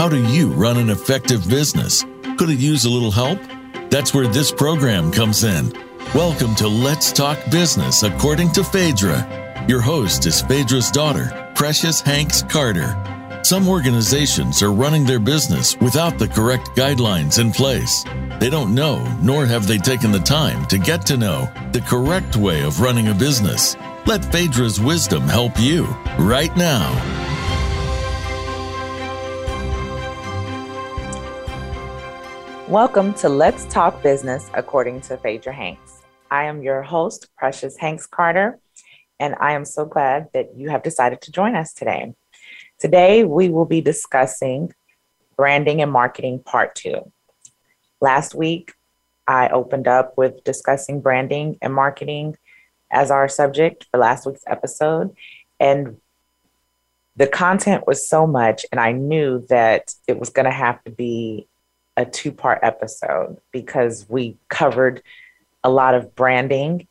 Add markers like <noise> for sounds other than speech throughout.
How do you run an effective business? Could it use a little help? That's where this program comes in. Welcome to Let's Talk Business according to Phaedra. Your host is Phaedra's daughter, Precious Hanks Carter. Some organizations are running their business without the correct guidelines in place. They don't know, nor have they taken the time to get to know the correct way of running a business. Let Phaedra's wisdom help you right now. Welcome to Let's Talk Business according to Phaedra Hanks. I am your host, Precious Hanks Carter, and I am so glad that you have decided to join us today. Today, we will be discussing branding and marketing part two. Last week, I opened up with discussing branding and marketing as our subject for last week's episode. And the content was so much, and I knew that it was going to have to be a two part episode because we covered a lot of branding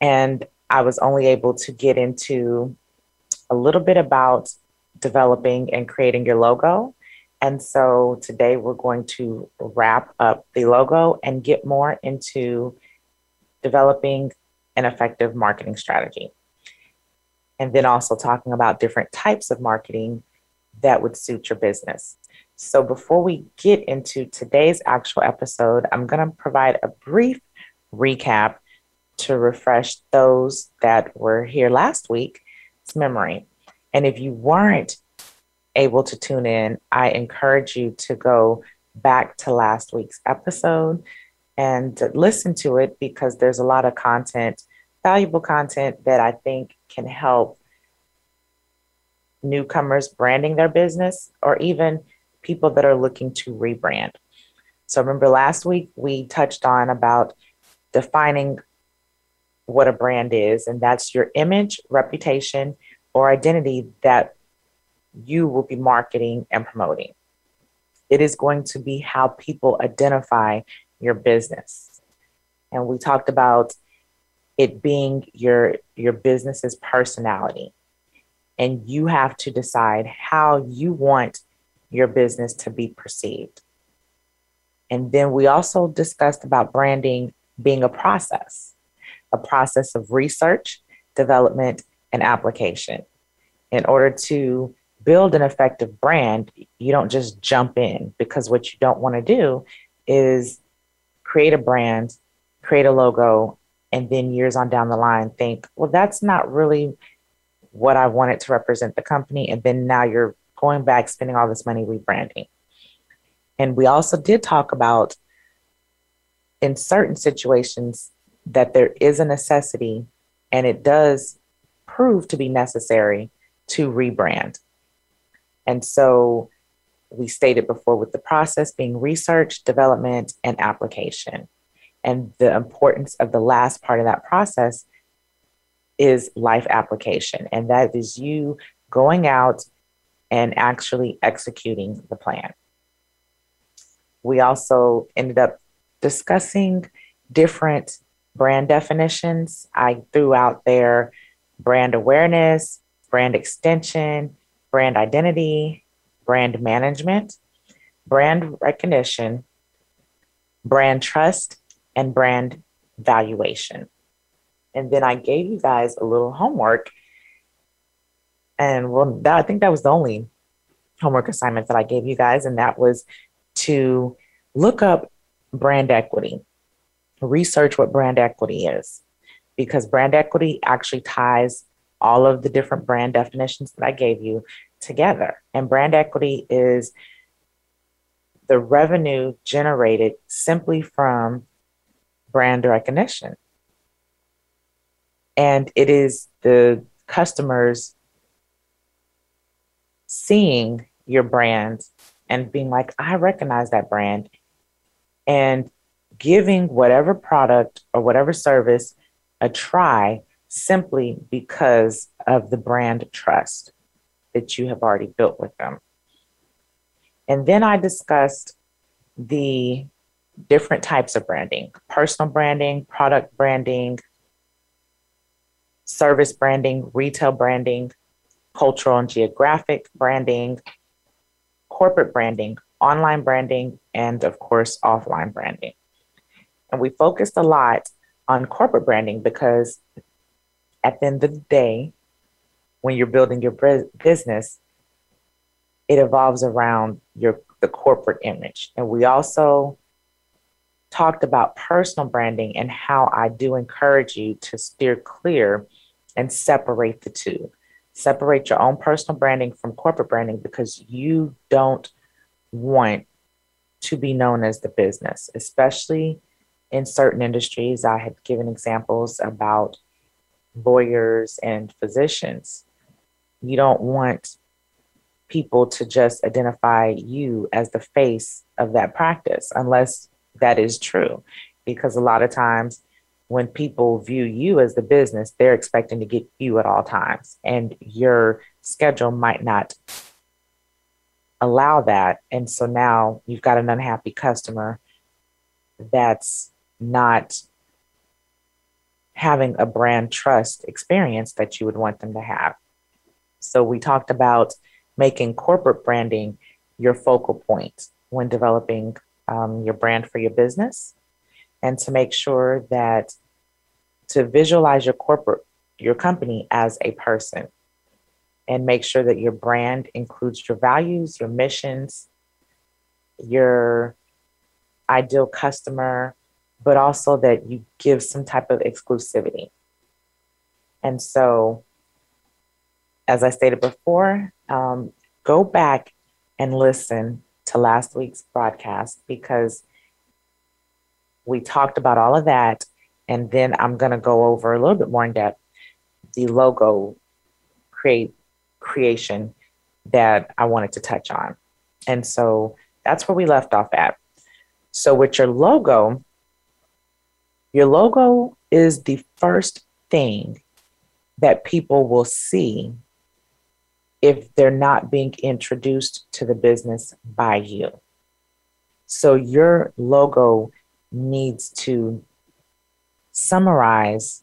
and I was only able to get into a little bit about developing and creating your logo. And so today we're going to wrap up the logo and get more into developing an effective marketing strategy. And then also talking about different types of marketing that would suit your business. So before we get into today's actual episode, I'm going to provide a brief recap to refresh those that were here last week's memory. And if you weren't able to tune in, I encourage you to go back to last week's episode and listen to it because there's a lot of content, valuable content that I think can help newcomers branding their business or even people that are looking to rebrand. So remember last week we touched on about defining what a brand is, and that's your image, reputation, or identity that you will be marketing and promoting. It is going to be how people identify your business. And we talked about it being your your business's personality. And you have to decide how you want your business to be perceived. And then we also discussed about branding being a process, a process of research, development, and application. In order to build an effective brand, you don't just jump in because what you don't want to do is create a brand, create a logo, and then years on down the line think, well, that's not really what I wanted to represent the company. And then now you're going back, spending all this money rebranding. And we also did talk about in certain situations that there is a necessity and it does prove to be necessary to rebrand. And so we stated before with the process being research, development, and application. And the importance of the last part of that process is life application. And that is you going out and actually executing the plan. We also ended up discussing different brand definitions. I threw out there brand awareness, brand extension, brand identity, brand management, brand recognition, brand trust, and brand valuation. And then I gave you guys a little homework and well, that, I think that was the only homework assignment that I gave you guys, and that was to look up brand equity, research what brand equity is, because brand equity actually ties all of the different brand definitions that I gave you together. And brand equity is the revenue generated simply from brand recognition. And it is the customer's seeing your brand and being like, I recognize that brand, and giving whatever product or whatever service a try simply because of the brand trust that you have already built with them. And then I discussed the different types of branding personal branding, product branding, service branding, retail branding, cultural and geographic branding, corporate branding, online branding, and of course, offline branding. And we focused a lot on corporate branding because at the end of the day, when you're building your business, it evolves around your the corporate image. And we also talked about personal branding and how I do encourage you to steer clear and separate the two. Separate your own personal branding from corporate branding because you don't want to be known as the business, especially in certain industries. I had given examples about lawyers and physicians. You don't want people to just identify you as the face of that practice unless that is true. Because a lot of times when people view you as the business, they're expecting to get you at all times, and your schedule might not allow that. And so now you've got an unhappy customer that's not having a brand trust experience that you would want them to have. So we talked about making corporate branding your focal point when developing um, your brand for your business and to make sure that to visualize your corporate your company as a person and make sure that your brand includes your values your missions your ideal customer but also that you give some type of exclusivity. And so as i stated before um, go back and listen to last week's broadcast because we talked about all of that. And then I'm going to go over a little bit more in depth the logo create creation that I wanted to touch on. And so that's where we left off at. So with your logo, your logo is the first thing that people will see if they're not being introduced to the business by you. So your logo needs to summarize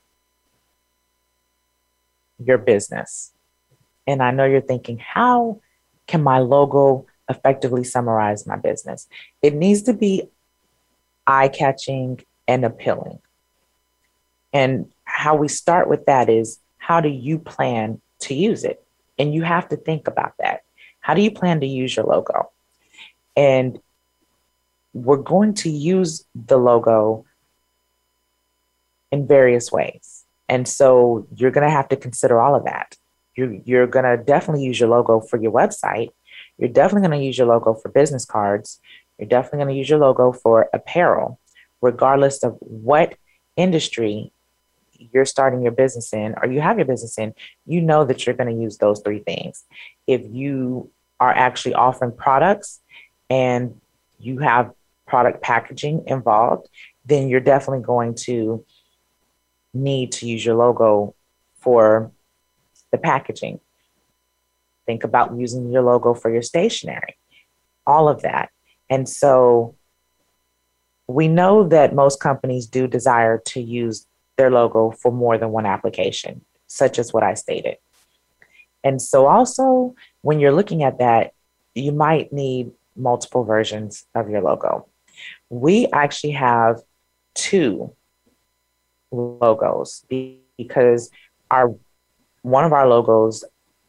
your business. And I know you're thinking, how can my logo effectively summarize my business? It needs to be eye catching and appealing. And how we start with that is how do you plan to use it? And you have to think about that. How do you plan to use your logo? And we're going to use the logo in various ways. And so you're going to have to consider all of that. You're, you're going to definitely use your logo for your website. You're definitely going to use your logo for business cards. You're definitely going to use your logo for apparel, regardless of what industry you're starting your business in or you have your business in, you know that you're going to use those three things. If you are actually offering products and you have product packaging involved, then you're definitely going to need to use your logo for the packaging. Think about using your logo for your stationery, all of that. And so we know that most companies do desire to use their logo for more than one application, such as what I stated. And so, also, when you're looking at that, you might need multiple versions of your logo. We actually have two logos because our one of our logos,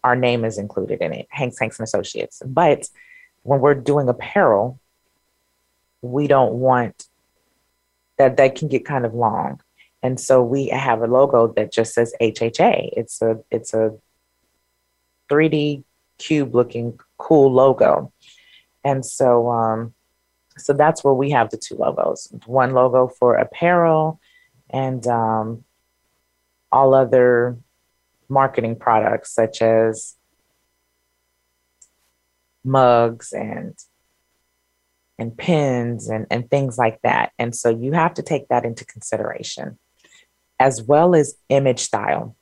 our name is included in it, Hanks, Hanks and Associates. But when we're doing apparel, we don't want that that can get kind of long. And so we have a logo that just says HHA. It's a it's a 3D cube looking cool logo. And so um, so that's where we have the two logos. One logo for apparel and um, all other marketing products such as mugs and and pins and, and things like that. And so you have to take that into consideration as well as image style.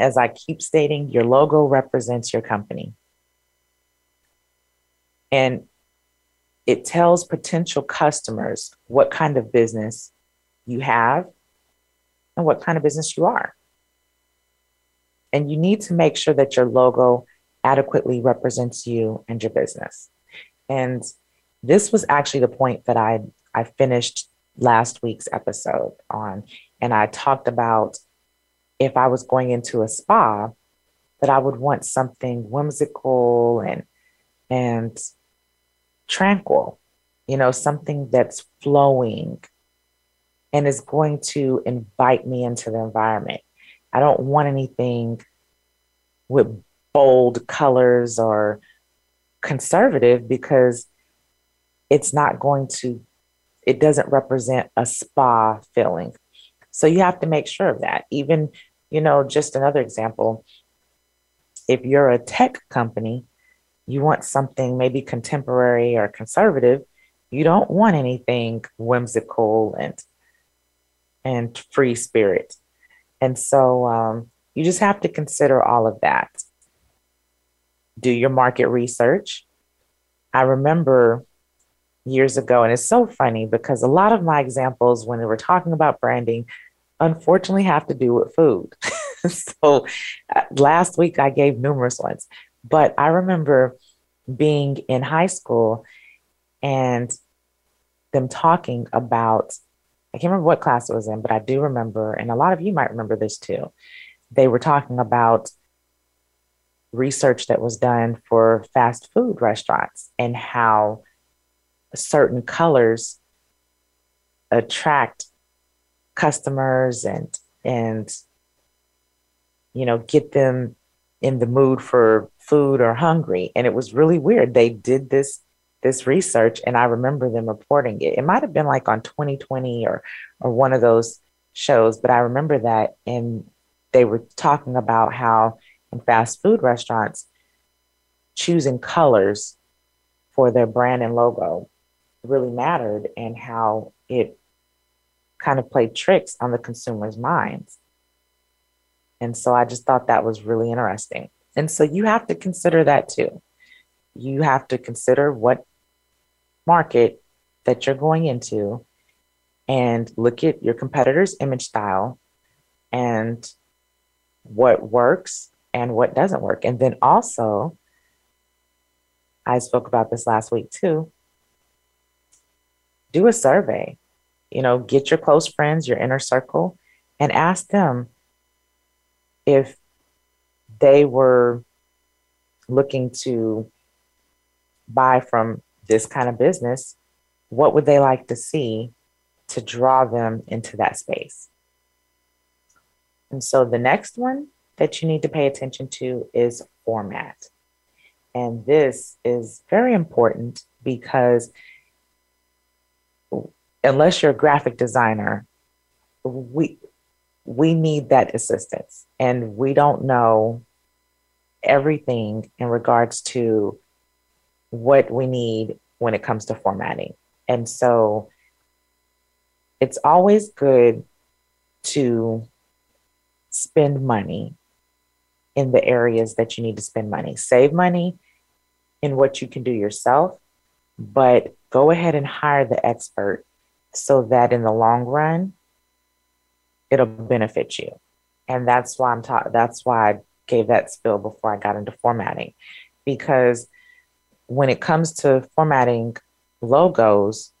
As I keep stating, your logo represents your company. And it tells potential customers what kind of business you have and what kind of business you are. And you need to make sure that your logo adequately represents you and your business. And this was actually the point that I I finished last week's episode on and I talked about if I was going into a spa that I would want something whimsical and and tranquil, you know, something that's flowing and is going to invite me into the environment. I don't want anything with bold colors or conservative because it's not going to, it doesn't represent a spa feeling. So you have to make sure of that. Even, you know, just another example if you're a tech company, you want something maybe contemporary or conservative, you don't want anything whimsical and and free spirit. And so um, you just have to consider all of that. Do your market research. I remember years ago, and it's so funny because a lot of my examples when we were talking about branding, unfortunately, have to do with food. <laughs> so uh, last week I gave numerous ones, but I remember being in high school and them talking about I can't remember what class it was in, but I do remember, and a lot of you might remember this too. They were talking about research that was done for fast food restaurants and how certain colors attract customers and and you know get them in the mood for food or hungry and it was really weird they did this this research and I remember them reporting it. It might have been like on 2020 or or one of those shows, but I remember that and they were talking about how in fast food restaurants choosing colors for their brand and logo really mattered and how it kind of played tricks on the consumer's minds. And so I just thought that was really interesting. And so you have to consider that too. You have to consider what market that you're going into and look at your competitor's image style and what works and what doesn't work. And then also, I spoke about this last week too. Do a survey. You know, get your close friends, your inner circle, and ask them if they were looking to buy from this kind of business, what would they like to see to draw them into that space? And so the next one that you need to pay attention to is format. And this is very important because unless you're a graphic designer, we we need that assistance and we don't know everything in regards to what we need when it comes to formatting. And so it's always good to spend money in the areas that you need to spend money. Save money in what you can do yourself, but go ahead and hire the expert so that in the long run, it'll benefit you. And that's why I'm taught, that's why gave that spill before I got into formatting because when it comes to formatting logos,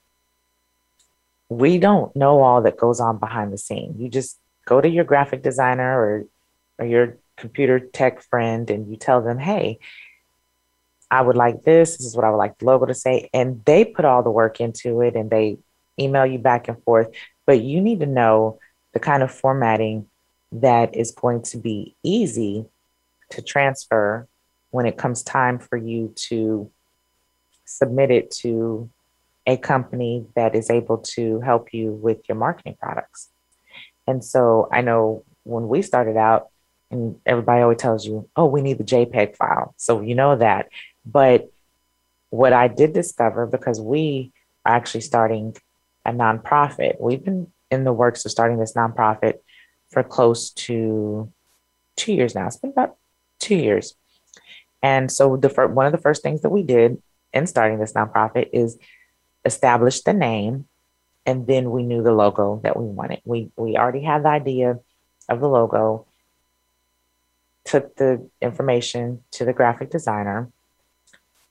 we don't know all that goes on behind the scene. You just go to your graphic designer or or your computer tech friend and you tell them, "Hey, I would like this. This is what I would like the logo to say." And they put all the work into it and they email you back and forth, but you need to know the kind of formatting that is going to be easy to transfer when it comes time for you to submit it to a company that is able to help you with your marketing products. And so I know when we started out, and everybody always tells you, oh, we need the JPEG file. So you know that. But what I did discover, because we are actually starting a nonprofit, we've been in the works of starting this nonprofit for close to two years now. It's been about two years. And so the fir- one of the first things that we did in starting this nonprofit is establish the name and then we knew the logo that we wanted. We we already had the idea of the logo, took the information to the graphic designer,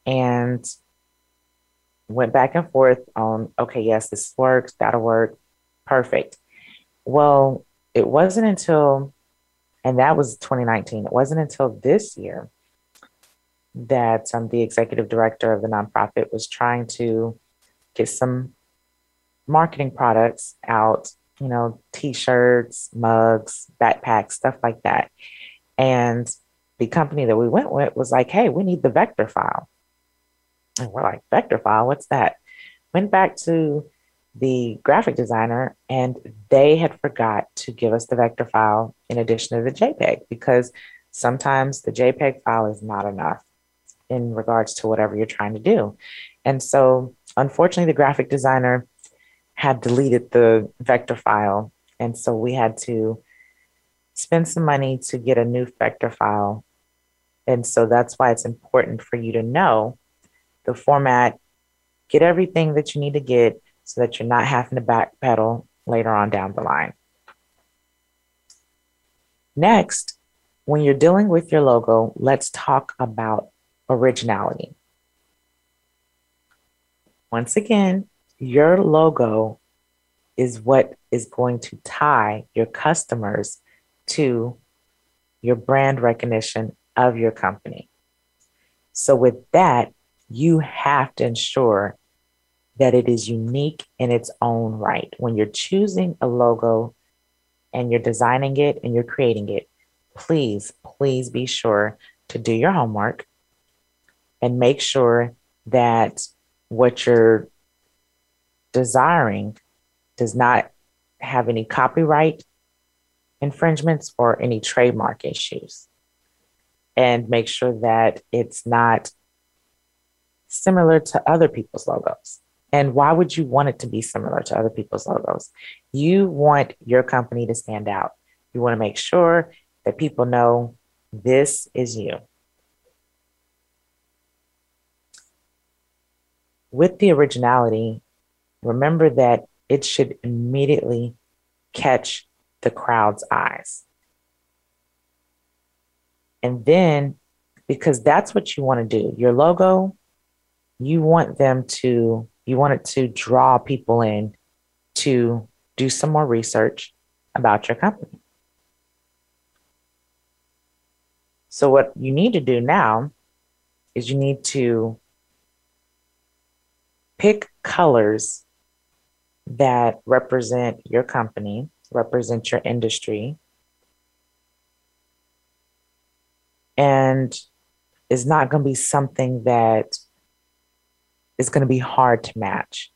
and went back and forth on, okay, yes, this works, that'll work, perfect. Well, it wasn't until, and that was 2019, it wasn't until this year that um, the executive director of the nonprofit was trying to get some marketing products out, you know, t shirts, mugs, backpacks, stuff like that. And the company that we went with was like, hey, we need the vector file. And we're like, vector file, what's that? Went back to the graphic designer and they had forgot to give us the vector file in addition to the JPEG because sometimes the JPEG file is not enough in regards to whatever you're trying to do. And so, unfortunately, the graphic designer had deleted the vector file. And so we had to spend some money to get a new vector file. And so that's why it's important for you to know the format, get everything that you need to get so that you're not having to backpedal later on down the line. Next, when you're dealing with your logo, let's talk about originality. Once again, your logo is what is going to tie your customers to your brand recognition of your company. So, with that, you have to ensure that it is unique in its own right. When you're choosing a logo and you're designing it and you're creating it, please, please be sure to do your homework and make sure that what you're desiring does not have any copyright infringements or any trademark issues. And make sure that it's not similar to other people's logos. And why would you want it to be similar to other people's logos? You want your company to stand out. You want to make sure that people know this is you. With the originality, remember that it should immediately catch the crowd's eyes. And then, because that's what you want to do, your logo, you want them to you want it to draw people in to do some more research about your company. So, what you need to do now is you need to pick colors that represent your company, represent your industry, and is not going to be something that is going to be hard to match.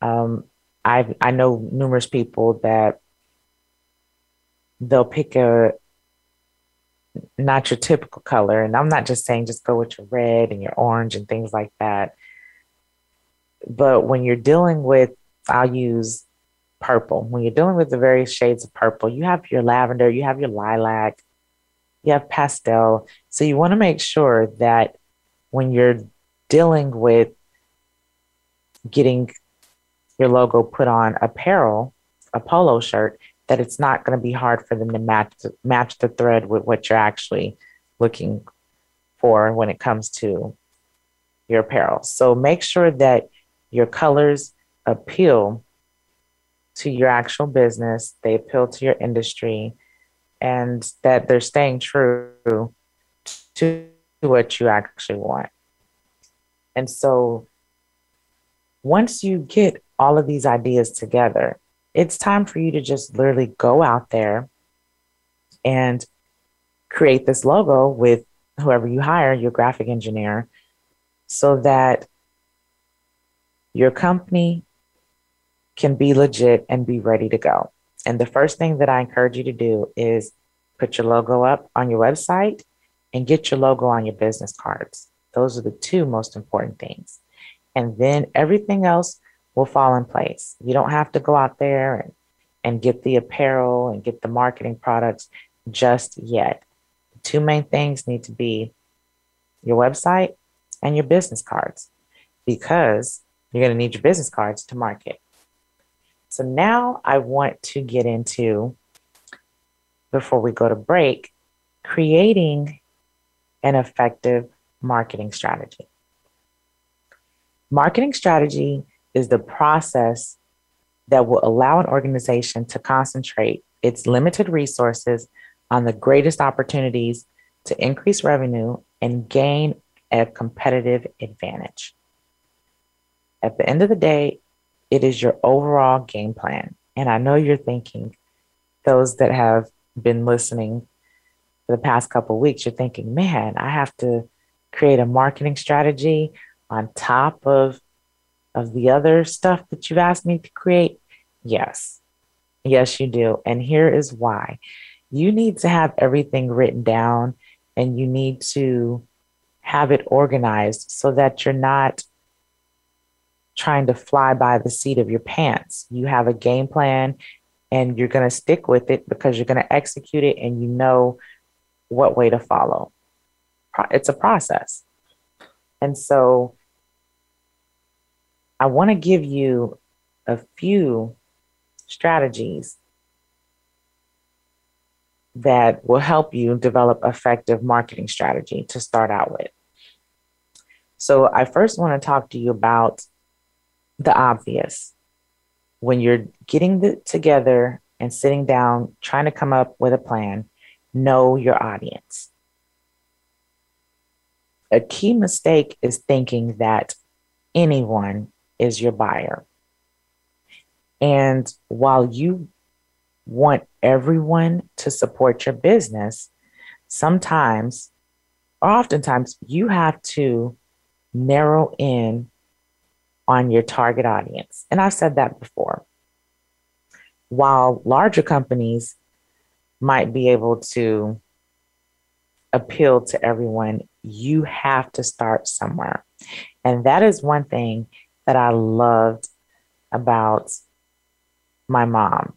Um, I I know numerous people that they'll pick a not your typical color, and I'm not just saying just go with your red and your orange and things like that. But when you're dealing with, I'll use purple. When you're dealing with the various shades of purple, you have your lavender, you have your lilac, you have pastel. So you want to make sure that when you're dealing with getting your logo put on apparel, a polo shirt, that it's not going to be hard for them to match match the thread with what you're actually looking for when it comes to your apparel. So make sure that your colors appeal to your actual business, they appeal to your industry, and that they're staying true to what you actually want. And so once you get all of these ideas together, it's time for you to just literally go out there and create this logo with whoever you hire, your graphic engineer, so that your company can be legit and be ready to go. And the first thing that I encourage you to do is put your logo up on your website and get your logo on your business cards. Those are the two most important things and then everything else will fall in place. You don't have to go out there and, and get the apparel and get the marketing products just yet. The two main things need to be your website and your business cards because you're going to need your business cards to market. So now I want to get into, before we go to break, creating an effective marketing strategy Marketing strategy is the process that will allow an organization to concentrate its limited resources on the greatest opportunities to increase revenue and gain a competitive advantage. At the end of the day, it is your overall game plan. And I know you're thinking, those that have been listening for the past couple weeks, you're thinking, man, I have to create a marketing strategy on top of of the other stuff that you've asked me to create? Yes. Yes, you do. And here is why. You need to have everything written down and you need to have it organized so that you're not trying to fly by the seat of your pants. You have a game plan and you're going to stick with it because you're going to execute it and you know what way to follow. It's a process. And so I want to give you a few strategies that will help you develop effective marketing strategy to start out with. So I first want to talk to you about the obvious. When you're getting the, together and sitting down, trying to come up with a plan, know your audience. A key mistake is thinking that anyone is your buyer. And while you want everyone to support your business, sometimes, or oftentimes, you have to narrow in on your target audience. And I've said that before. While larger companies might be able to appeal to everyone, you have to start somewhere. And that is one thing that I loved about my mom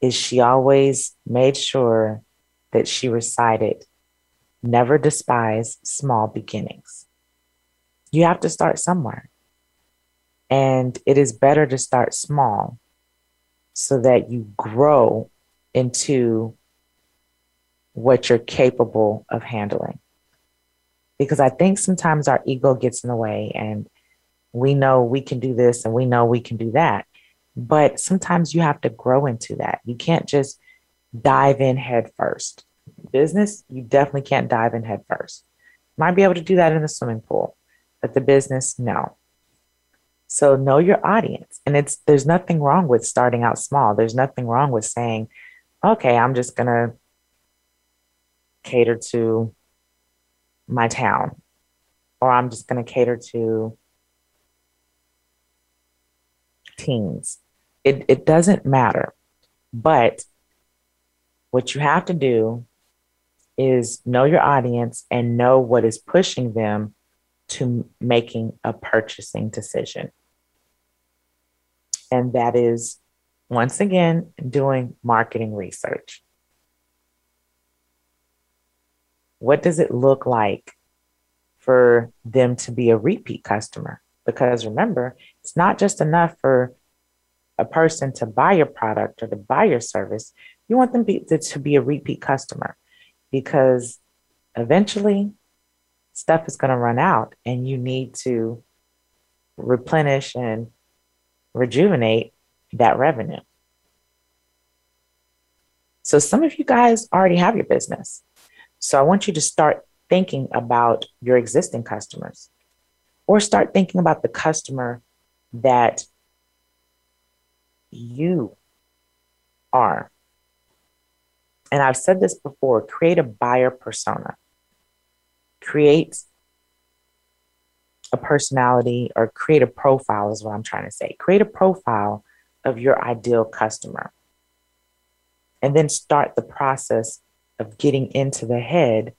is she always made sure that she recited never despise small beginnings. You have to start somewhere. And it is better to start small so that you grow into what you're capable of handling. Because I think sometimes our ego gets in the way and we know we can do this and we know we can do that. But sometimes you have to grow into that. You can't just dive in head first. Business, you definitely can't dive in head first. Might be able to do that in the swimming pool, but the business, no. So know your audience. And it's there's nothing wrong with starting out small. There's nothing wrong with saying, okay, I'm just gonna cater to my town, or I'm just gonna cater to teens. It, it doesn't matter. But what you have to do is know your audience and know what is pushing them to making a purchasing decision. And that is, once again, doing marketing research. What does it look like for them to be a repeat customer? Because remember, it's not just enough for a person to buy your product or to buy your service. You want them be, to, to be a repeat customer because eventually stuff is going to run out and you need to replenish and rejuvenate that revenue. So, some of you guys already have your business. So, I want you to start thinking about your existing customers or start thinking about the customer that you are. And I've said this before create a buyer persona, create a personality or create a profile, is what I'm trying to say. Create a profile of your ideal customer. And then start the process of getting into the head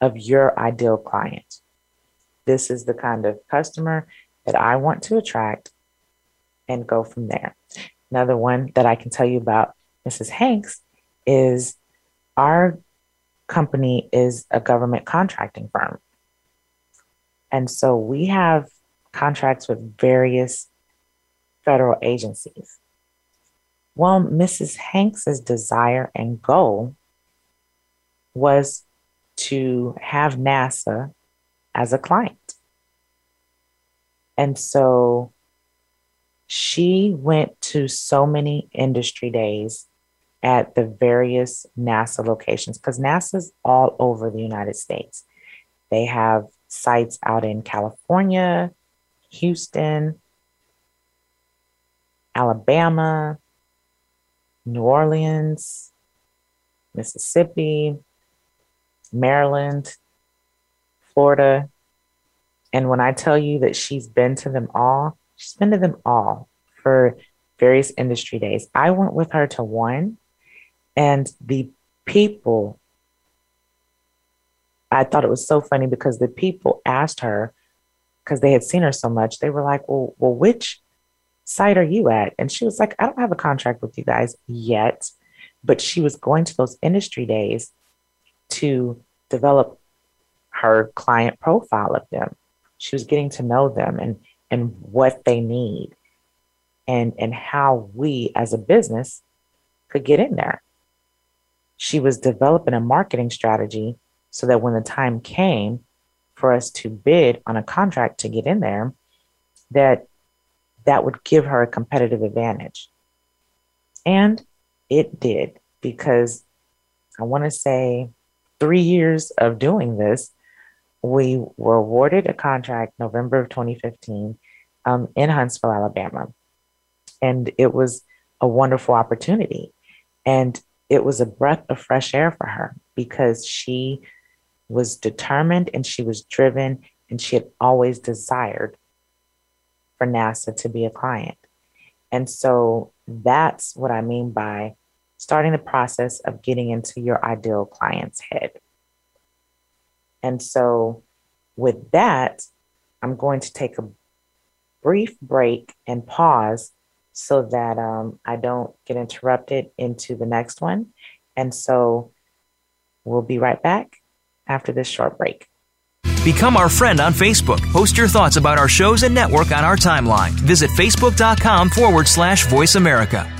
of your ideal client. This is the kind of customer that I want to attract and go from there. Another one that I can tell you about Mrs. Hanks is our company is a government contracting firm. And so we have contracts with various federal agencies. Well, Mrs. Hanks's desire and goal was to have NASA as a client. And so she went to so many industry days at the various NASA locations because NASA's all over the United States. They have sites out in California, Houston, Alabama, New Orleans, Mississippi, Maryland, Florida. And when I tell you that she's been to them all, she's been to them all for various industry days. I went with her to one, and the people, I thought it was so funny because the people asked her, because they had seen her so much, they were like, Well, well, which site are you at? And she was like, I don't have a contract with you guys yet. But she was going to those industry days to develop her client profile of them. She was getting to know them and and what they need and and how we as a business could get in there. She was developing a marketing strategy so that when the time came for us to bid on a contract to get in there, that that would give her a competitive advantage. And it did because I want to say three years of doing this, we were awarded a contract November of 2015 um, in Huntsville, Alabama. And it was a wonderful opportunity. And it was a breath of fresh air for her because she was determined and she was driven and she had always desired for NASA to be a client. And so that's what I mean by starting the process of getting into your ideal client's head. And so, with that, I'm going to take a brief break and pause so that um, I don't get interrupted into the next one. And so, we'll be right back after this short break. Become our friend on Facebook. Post your thoughts about our shows and network on our timeline. Visit facebook.com forward slash voice America.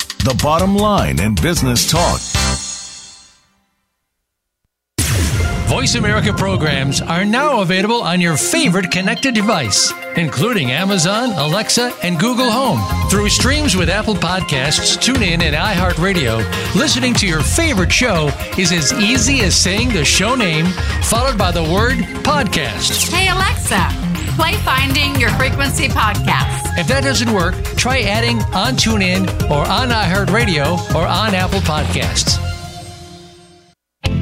the bottom line in business talk. Voice America programs are now available on your favorite connected device, including Amazon, Alexa, and Google Home. Through streams with Apple Podcasts, TuneIn, and iHeartRadio, listening to your favorite show is as easy as saying the show name followed by the word podcast. Hey, Alexa, play Finding Your Frequency podcast. If that doesn't work, try adding on TuneIn or on iHeartRadio or on Apple Podcasts.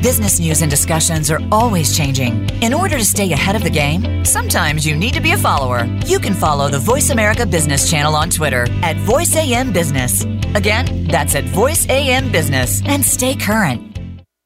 Business news and discussions are always changing. In order to stay ahead of the game, sometimes you need to be a follower. You can follow the Voice America Business channel on Twitter at VoiceAM Business. Again, that's at VoiceAM Business and stay current.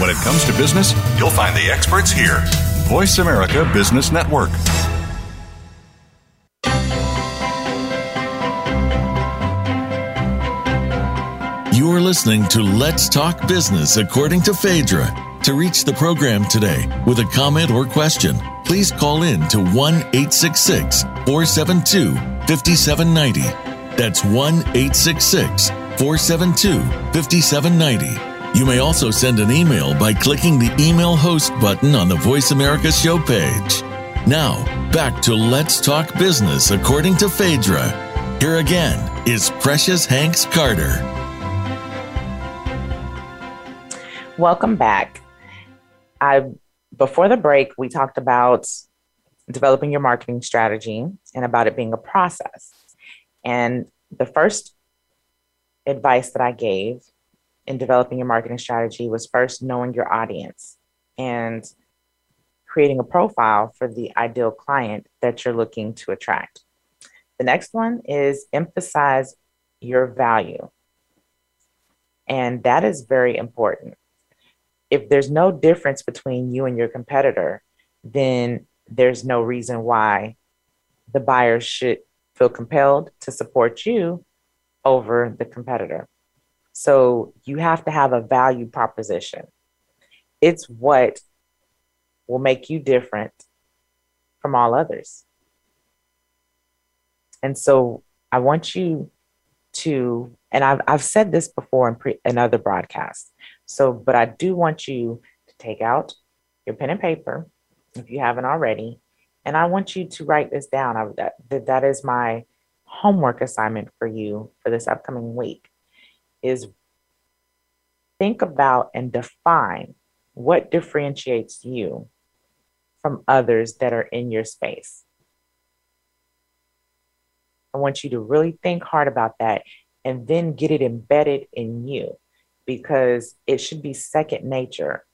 When it comes to business, you'll find the experts here. Voice America Business Network. You're listening to Let's Talk Business according to Phaedra. To reach the program today with a comment or question, please call in to 1 866 472 5790. That's 1 866 472 5790. You may also send an email by clicking the email host button on the Voice America show page. Now, back to Let's Talk Business according to Phaedra. Here again is Precious Hanks Carter. Welcome back. I before the break we talked about developing your marketing strategy and about it being a process. And the first advice that I gave in developing your marketing strategy was first knowing your audience and creating a profile for the ideal client that you're looking to attract. The next one is emphasize your value. And that is very important. If there's no difference between you and your competitor, then there's no reason why the buyer should feel compelled to support you over the competitor. So you have to have a value proposition. It's what will make you different from all others. And so I want you to, and I've, I've said this before in, pre, in other broadcasts. So, but I do want you to take out your pen and paper if you haven't already. And I want you to write this down. I, that, that is my homework assignment for you for this upcoming week is think about and define what differentiates you from others that are in your space. I want you to really think hard about that and then get it embedded in you because it should be second nature.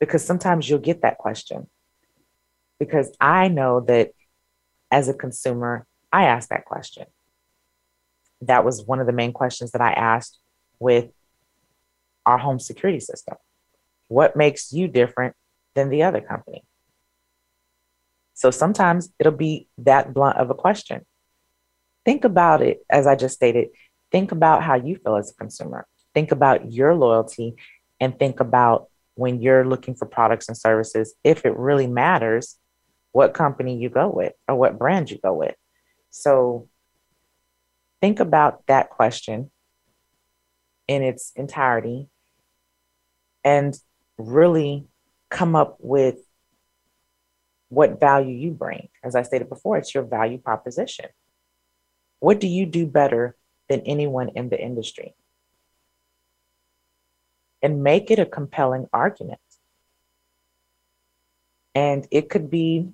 Because sometimes you'll get that question. Because I know that as a consumer, I asked that question. That was one of the main questions that I asked with our home security system. What makes you different than the other company? So sometimes it'll be that blunt of a question. Think about it, as I just stated, think about how you feel as a consumer. Think about your loyalty and think about when you're looking for products and services, if it really matters what company you go with or what brand you go with. So think about that question in its entirety and really come up with what value you bring. As I stated before, it's your value proposition. What do you do better than anyone in the industry? And make it a compelling argument. And it could be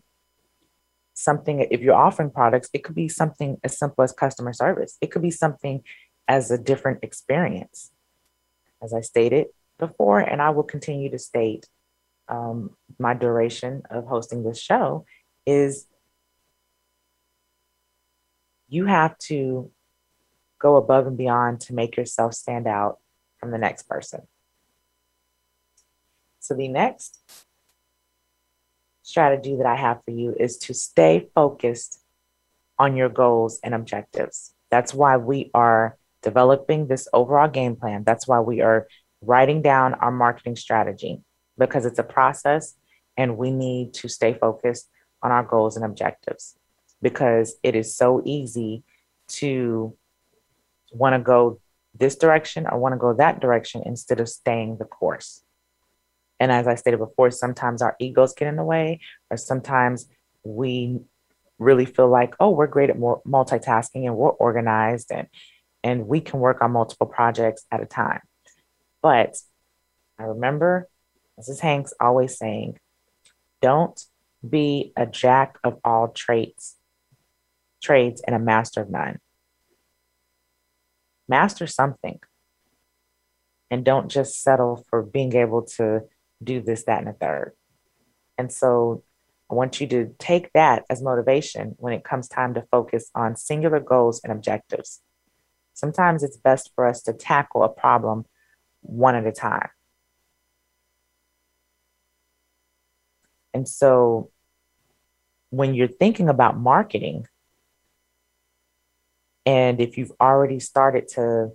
something, if you're offering products, it could be something as simple as customer service. It could be something as a different experience. As I stated before, and I will continue to state um, my duration of hosting this show, is you have to go above and beyond to make yourself stand out from the next person. So, the next strategy that I have for you is to stay focused on your goals and objectives. That's why we are developing this overall game plan. That's why we are writing down our marketing strategy because it's a process and we need to stay focused on our goals and objectives because it is so easy to want to go this direction or want to go that direction instead of staying the course. And as I stated before, sometimes our egos get in the way, or sometimes we really feel like, oh, we're great at multitasking and we're organized and and we can work on multiple projects at a time. But I remember Mrs. Hanks always saying, don't be a jack of all trades, trades and a master of none. Master something and don't just settle for being able to do this, that, and a third. And so I want you to take that as motivation when it comes time to focus on singular goals and objectives. Sometimes it's best for us to tackle a problem one at a time. And so when you're thinking about marketing, and if you've already started to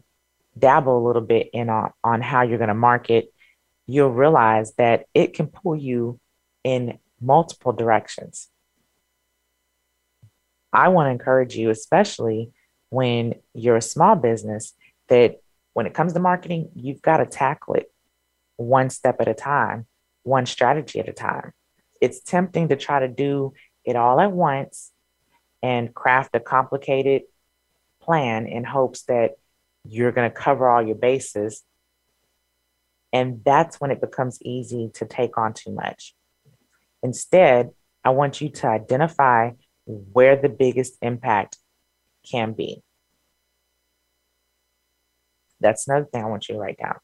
dabble a little bit in on, on how you're going to market you'll realize that it can pull you in multiple directions. I want to encourage you, especially when you're a small business, that when it comes to marketing, you've got to tackle it one step at a time, one strategy at a time. It's tempting to try to do it all at once and craft a complicated plan in hopes that you're going to cover all your bases. And that's when it becomes easy to take on too much. Instead, I want you to identify where the biggest impact can be. That's another thing I want you to write down.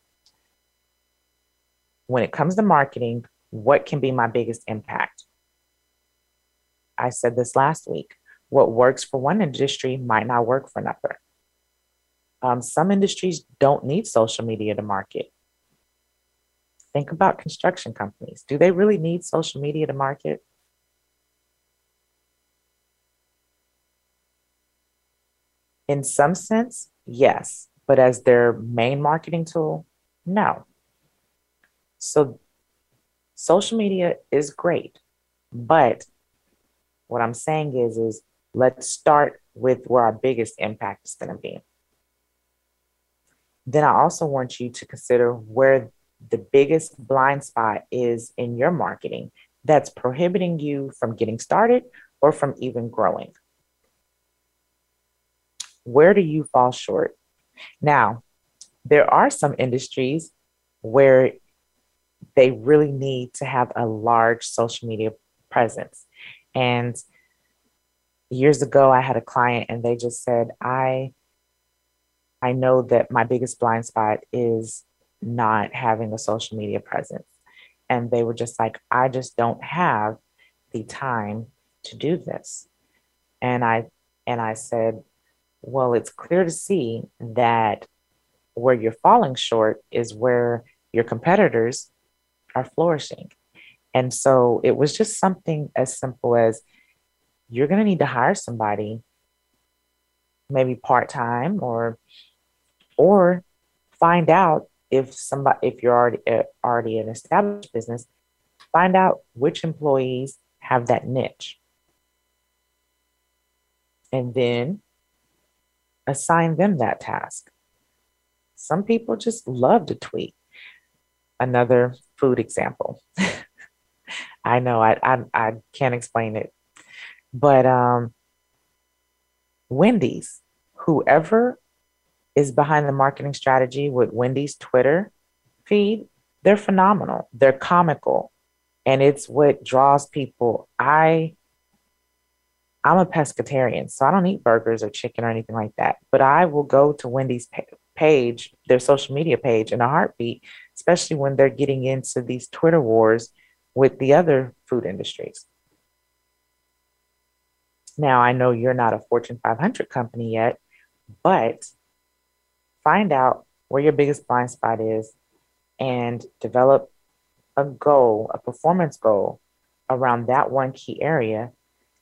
When it comes to marketing, what can be my biggest impact? I said this last week. What works for one industry might not work for another. Um, some industries don't need social media to market. Think about construction companies. Do they really need social media to market? In some sense, yes, but as their main marketing tool, no. So social media is great, but what I'm saying is is let's start with where our biggest impact is going to be. Then I also want you to consider where the biggest blind spot is in your marketing that's prohibiting you from getting started or from even growing. Where do you fall short? Now, there are some industries where they really need to have a large social media presence. And years ago, I had a client and they just said, I I know that my biggest blind spot is not having a social media presence. And they were just like, I just don't have the time to do this. And I and I said, well, it's clear to see that where you're falling short is where your competitors are flourishing. And so it was just something as simple as you're going to need to hire somebody, maybe part time or or find out if somebody if you're already uh, already an established business find out which employees have that niche and then assign them that task some people just love to tweet another food example <laughs> i know I, I i can't explain it but um wendy's whoever is behind the marketing strategy with Wendy's Twitter feed, they're phenomenal. They're comical. And it's what draws people. I I'm a pescatarian, so I don't eat burgers or chicken or anything like that. But I will go to Wendy's page, their social media page, in a heartbeat, especially when they're getting into these Twitter wars with the other food industries. Now, I know you're not a Fortune 500 company yet, but find out where your biggest blind spot is and develop a goal, a performance goal around that one key area.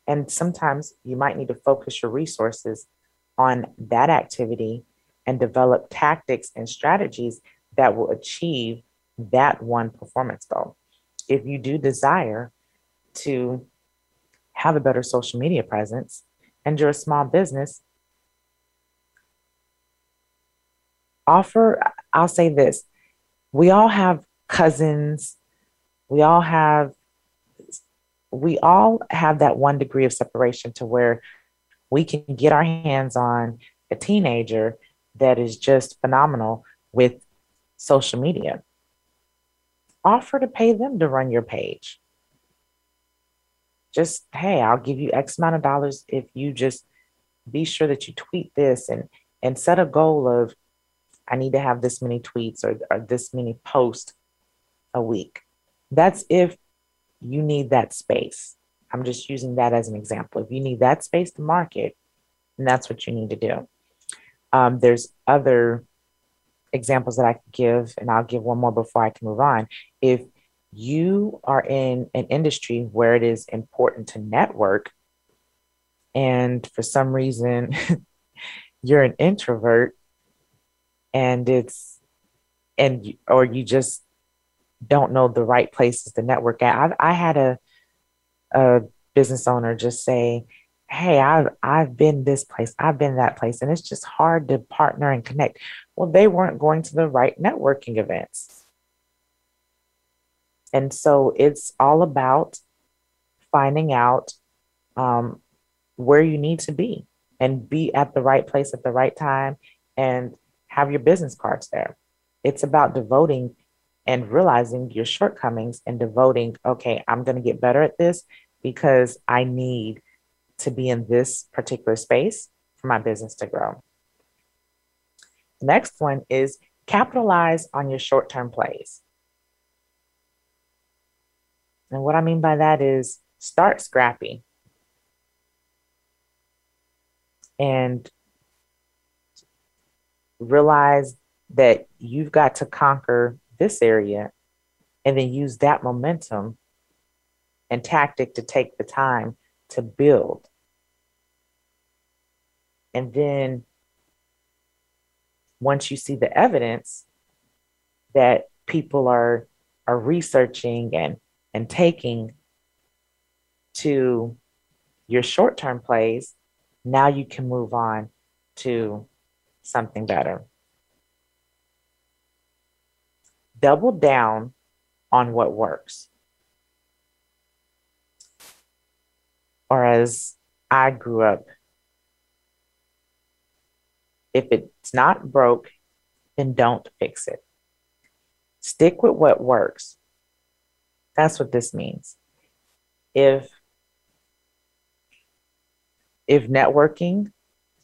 And sometimes you might need to focus your resources on that activity and develop tactics and strategies that will achieve that one performance goal. If you do desire to have a better social media presence and you're a small business, offer, I'll say this we all have cousins, we all have we all have that one degree of separation to where we can get our hands on a teenager that is just phenomenal with social media. Offer to pay them to run your page. Just, hey, I'll give you X amount of dollars if you just be sure that you tweet this and and set a goal of I need to have this many tweets or, or this many posts a week. That's if you need that space. I'm just using that as an example. If you need that space to market, and that's what you need to do. Um, there's other examples that I could give, and I'll give one more before I can move on. If you are in an industry where it is important to network, and for some reason <laughs> you're an introvert, and it's and or you just don't know the right places to network at. I, I had a a business owner just say, "Hey, I've I've been this place, I've been that place, and it's just hard to partner and connect." Well, they weren't going to the right networking events, and so it's all about finding out um, where you need to be and be at the right place at the right time and have your business cards there. It's about devoting and realizing your shortcomings and devoting, okay, I'm going to get better at this because I need to be in this particular space for my business to grow. The Next one is capitalize on your short term plays. And what I mean by that is start scrappy and realize that you've got to conquer this area and then use that momentum and tactic to take the time to build. And then once you see the evidence that people are are researching and and taking to your short-term plays, now you can move on to something better. Double down on what works. Or as I grew up, if it's not broke, then don't fix it. Stick with what works. That's what this means. If if networking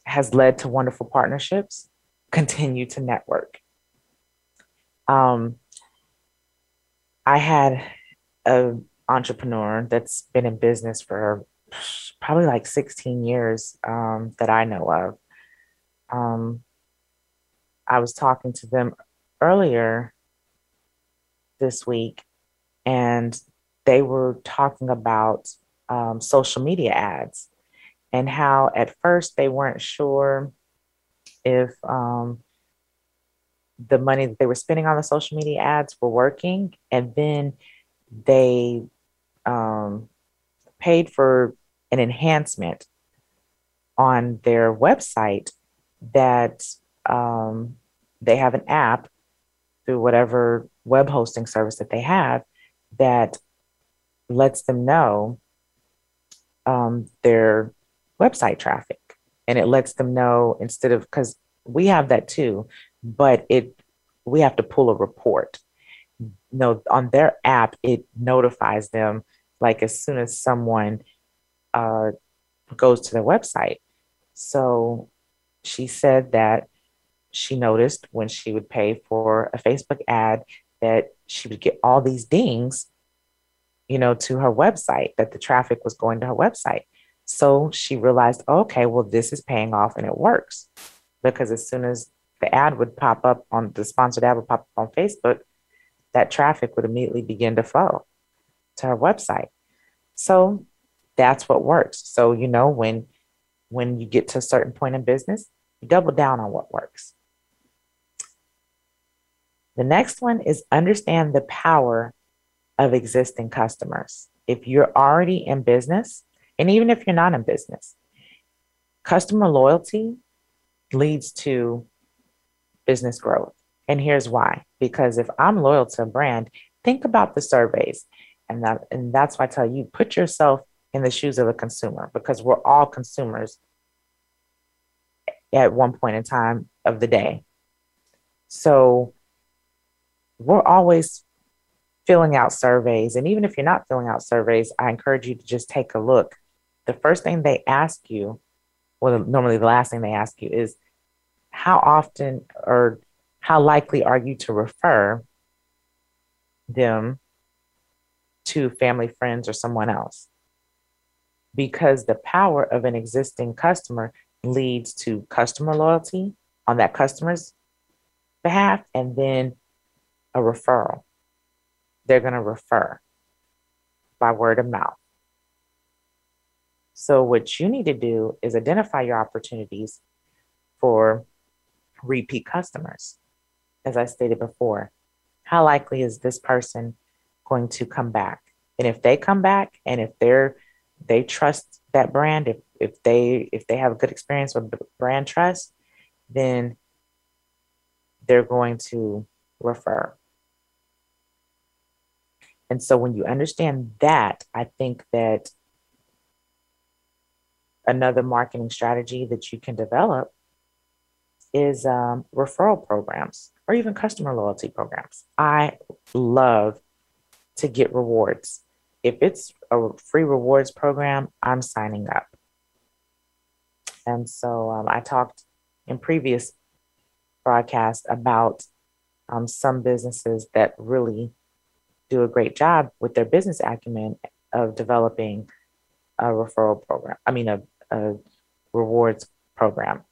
has led to wonderful partnerships, continue to network. Um, I had an entrepreneur that's been in business for probably like 16 years um, that I know of. Um, I was talking to them earlier this week, and they were talking about um, social media ads and how at first they weren't sure if um, the money that they were spending on the social media ads were working. And then they um, paid for an enhancement on their website that um, they have an app through whatever web hosting service that they have that lets them know um, their website traffic and it lets them know instead of because we have that too but it we have to pull a report. No on their app it notifies them like as soon as someone uh, goes to their website. So she said that she noticed when she would pay for a facebook ad that she would get all these dings you know to her website that the traffic was going to her website. So she realized, okay, well, this is paying off and it works. Because as soon as the ad would pop up on the sponsored ad would pop up on Facebook, that traffic would immediately begin to flow to her website. So that's what works. So, you know, when when you get to a certain point in business, you double down on what works. The next one is understand the power of existing customers. If you're already in business, and even if you're not in business, customer loyalty leads to business growth. And here's why because if I'm loyal to a brand, think about the surveys. And that and that's why I tell you put yourself in the shoes of a consumer because we're all consumers at one point in time of the day. So we're always filling out surveys. And even if you're not filling out surveys, I encourage you to just take a look the first thing they ask you, well, normally the last thing they ask you is how often or how likely are you to refer them to family, friends, or someone else? Because the power of an existing customer leads to customer loyalty on that customer's behalf and then a referral. They're going to refer by word of mouth. So, what you need to do is identify your opportunities for repeat customers, as I stated before. how likely is this person going to come back? And if they come back and if they're they trust that brand, if if they if they have a good experience with brand trust, then they're going to refer. And so when you understand that, I think that another marketing strategy that you can develop is um, referral programs or even customer loyalty programs. I love to get rewards. If it's a free rewards program, I'm signing up. And so um, I talked in previous broadcasts about um, some businesses that really do a great job with their business acumen of developing a referral program. I mean, a, a rewards program.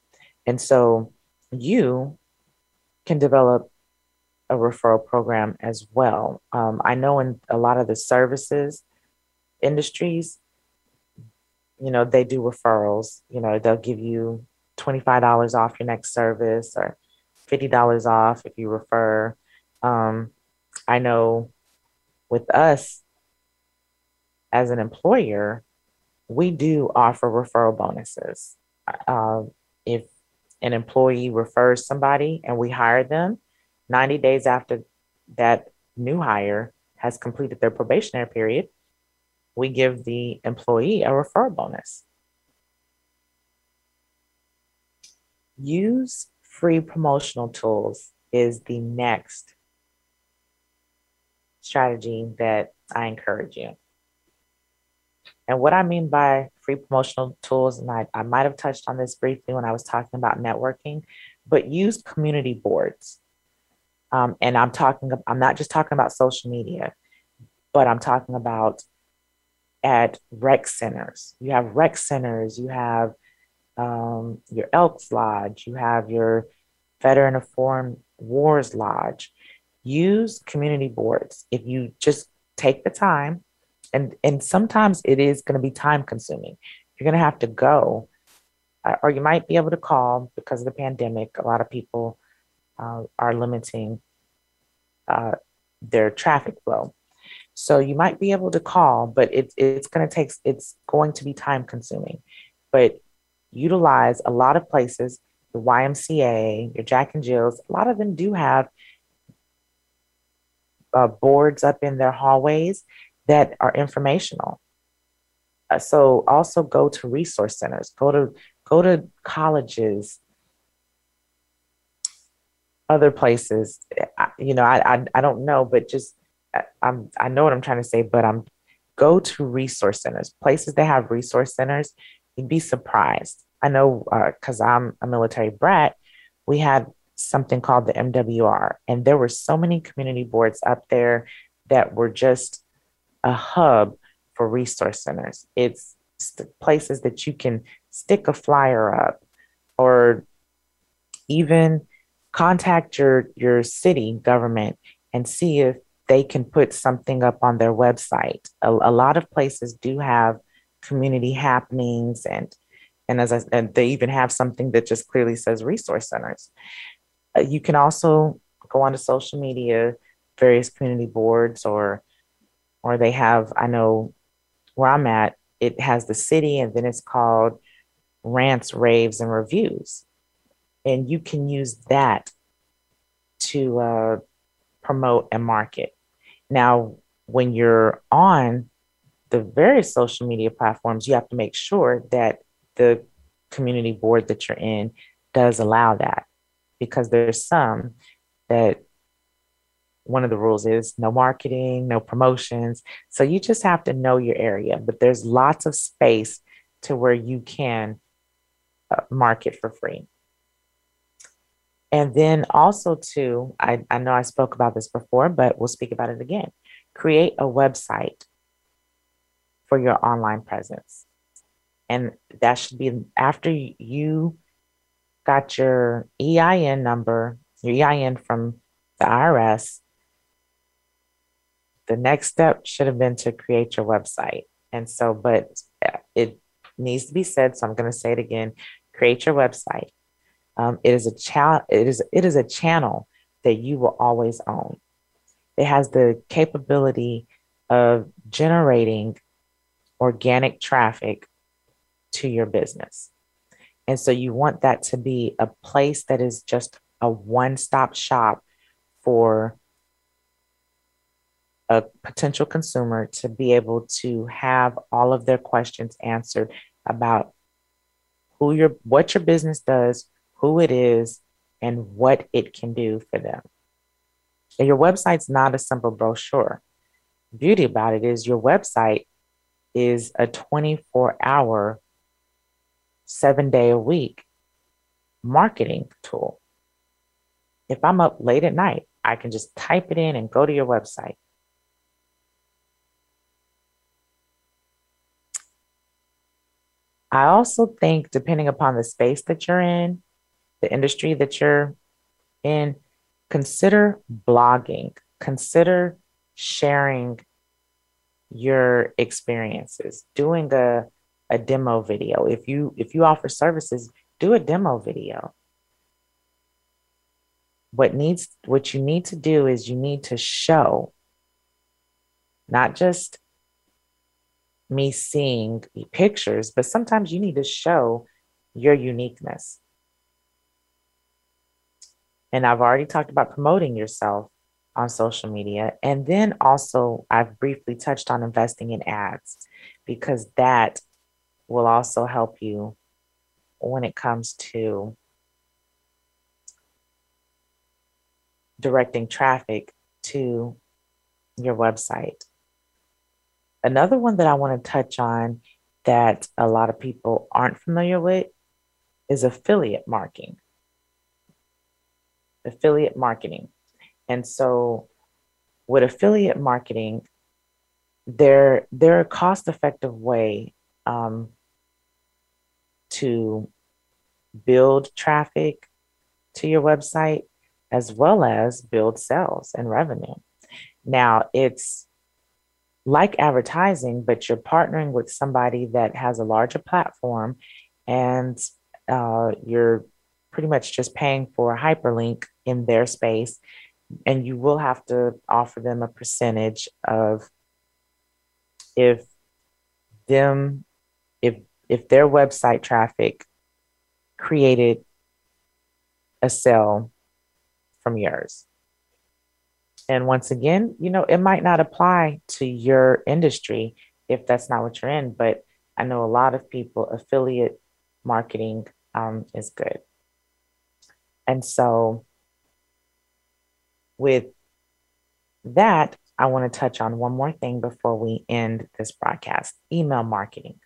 And so you can develop a referral program as well. Um, I know in a lot of the services industries, you know, they do referrals. You know, they'll give you $25 off your next service or $50 off if you refer. Um, I know with us as an employer, we do offer referral bonuses. Uh, if an employee refers somebody and we hire them, 90 days after that new hire has completed their probationary period, we give the employee a referral bonus. Use free promotional tools is the next strategy that I encourage you. And what I mean by free promotional tools, and I, I might have touched on this briefly when I was talking about networking, but use community boards. Um, and I'm talking, I'm not just talking about social media, but I'm talking about at rec centers. You have rec centers, you have um, your Elks Lodge, you have your Veteran of Foreign Wars Lodge. Use community boards. If you just take the time and and sometimes it is going to be time consuming. You're going to have to go uh, or you might be able to call because of the pandemic. A lot of people uh, are limiting uh, their traffic flow. So you might be able to call but it, it's going to take it's going to be time consuming. But utilize a lot of places the ymca your jack and jills a lot of them do have uh, boards up in their hallways that are informational. Uh, so also go to resource centers, go to go to colleges, other places. I, you know, I, I I don't know, but just I, I'm I know what I'm trying to say, but I'm go to resource centers, places that have resource centers. You'd be surprised. I know because uh, I'm a military brat. We had something called the MWR, and there were so many community boards up there that were just a hub for resource centers. It's places that you can stick a flyer up or even contact your your city government and see if they can put something up on their website. A, a lot of places do have community happenings and and as I and they even have something that just clearly says resource centers. Uh, you can also go onto social media, various community boards or or they have, I know where I'm at, it has the city and then it's called rants, raves, and reviews. And you can use that to uh, promote and market. Now, when you're on the various social media platforms, you have to make sure that the community board that you're in does allow that because there's some that one of the rules is no marketing, no promotions. So you just have to know your area, but there's lots of space to where you can uh, market for free. And then also too, I, I know I spoke about this before, but we'll speak about it again. Create a website for your online presence. And that should be after you got your EIN number, your EIN from the IRS, the next step should have been to create your website. And so, but it needs to be said. So I'm going to say it again: create your website. Um, it is a channel. It is it is a channel that you will always own. it has the capability of generating organic traffic to your business. And so you want that to be a place that is just a one stop shop for a potential consumer to be able to have all of their questions answered about who your what your business does, who it is, and what it can do for them. And your website's not a simple brochure. The beauty about it is your website is a 24 hour, seven day a week marketing tool. If I'm up late at night, I can just type it in and go to your website. I also think, depending upon the space that you're in, the industry that you're in, consider blogging, consider sharing your experiences, doing a, a demo video. If you if you offer services, do a demo video. What needs what you need to do is you need to show not just me seeing pictures, but sometimes you need to show your uniqueness. And I've already talked about promoting yourself on social media. And then also, I've briefly touched on investing in ads because that will also help you when it comes to directing traffic to your website. Another one that I want to touch on that a lot of people aren't familiar with is affiliate marketing. Affiliate marketing. And so with affiliate marketing, they're they're a cost-effective way um, to build traffic to your website as well as build sales and revenue. Now it's like advertising, but you're partnering with somebody that has a larger platform and uh, you're pretty much just paying for a hyperlink in their space. And you will have to offer them a percentage of if them if if their website traffic created a sale from yours and once again, you know, it might not apply to your industry if that's not what you're in, but I know a lot of people, affiliate marketing um, is good. And so, with that, I want to touch on one more thing before we end this broadcast email marketing.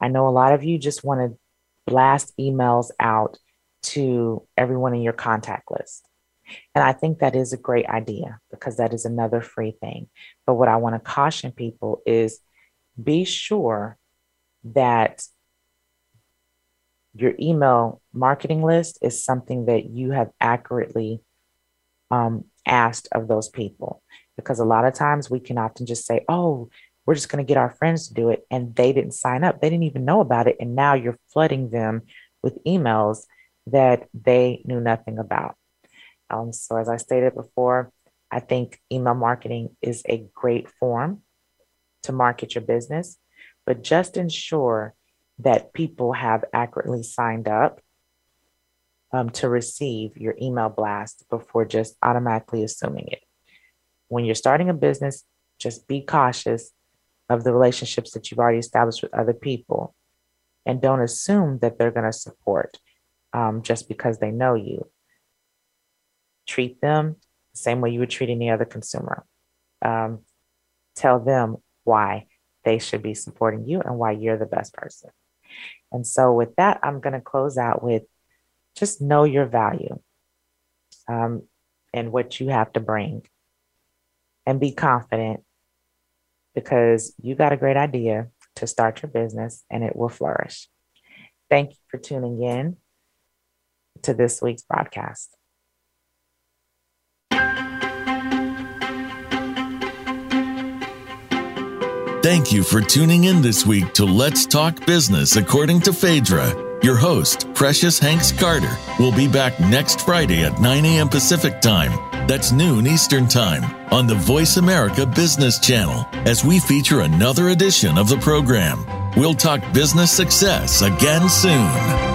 I know a lot of you just want to blast emails out to everyone in your contact list. And I think that is a great idea because that is another free thing. But what I want to caution people is be sure that your email marketing list is something that you have accurately um, asked of those people. Because a lot of times we can often just say, oh, we're just going to get our friends to do it. And they didn't sign up, they didn't even know about it. And now you're flooding them with emails that they knew nothing about. Um, so, as I stated before, I think email marketing is a great form to market your business, but just ensure that people have accurately signed up um, to receive your email blast before just automatically assuming it. When you're starting a business, just be cautious of the relationships that you've already established with other people and don't assume that they're going to support um, just because they know you treat them the same way you would treat any other consumer. Um, tell them why they should be supporting you and why you're the best person. And so, with that, I'm going to close out with just know your value um, and what you have to bring and be confident because you got a great idea to start your business and it will flourish. Thank you for tuning in to this week's broadcast. Thank you for tuning in this week to Let's Talk Business according to Phaedra. Your host, Precious Hanks Carter, will be back next Friday at 9 a.m. Pacific Time. That's noon Eastern Time on the Voice America Business Channel as we feature another edition of the program. We'll talk business success again soon.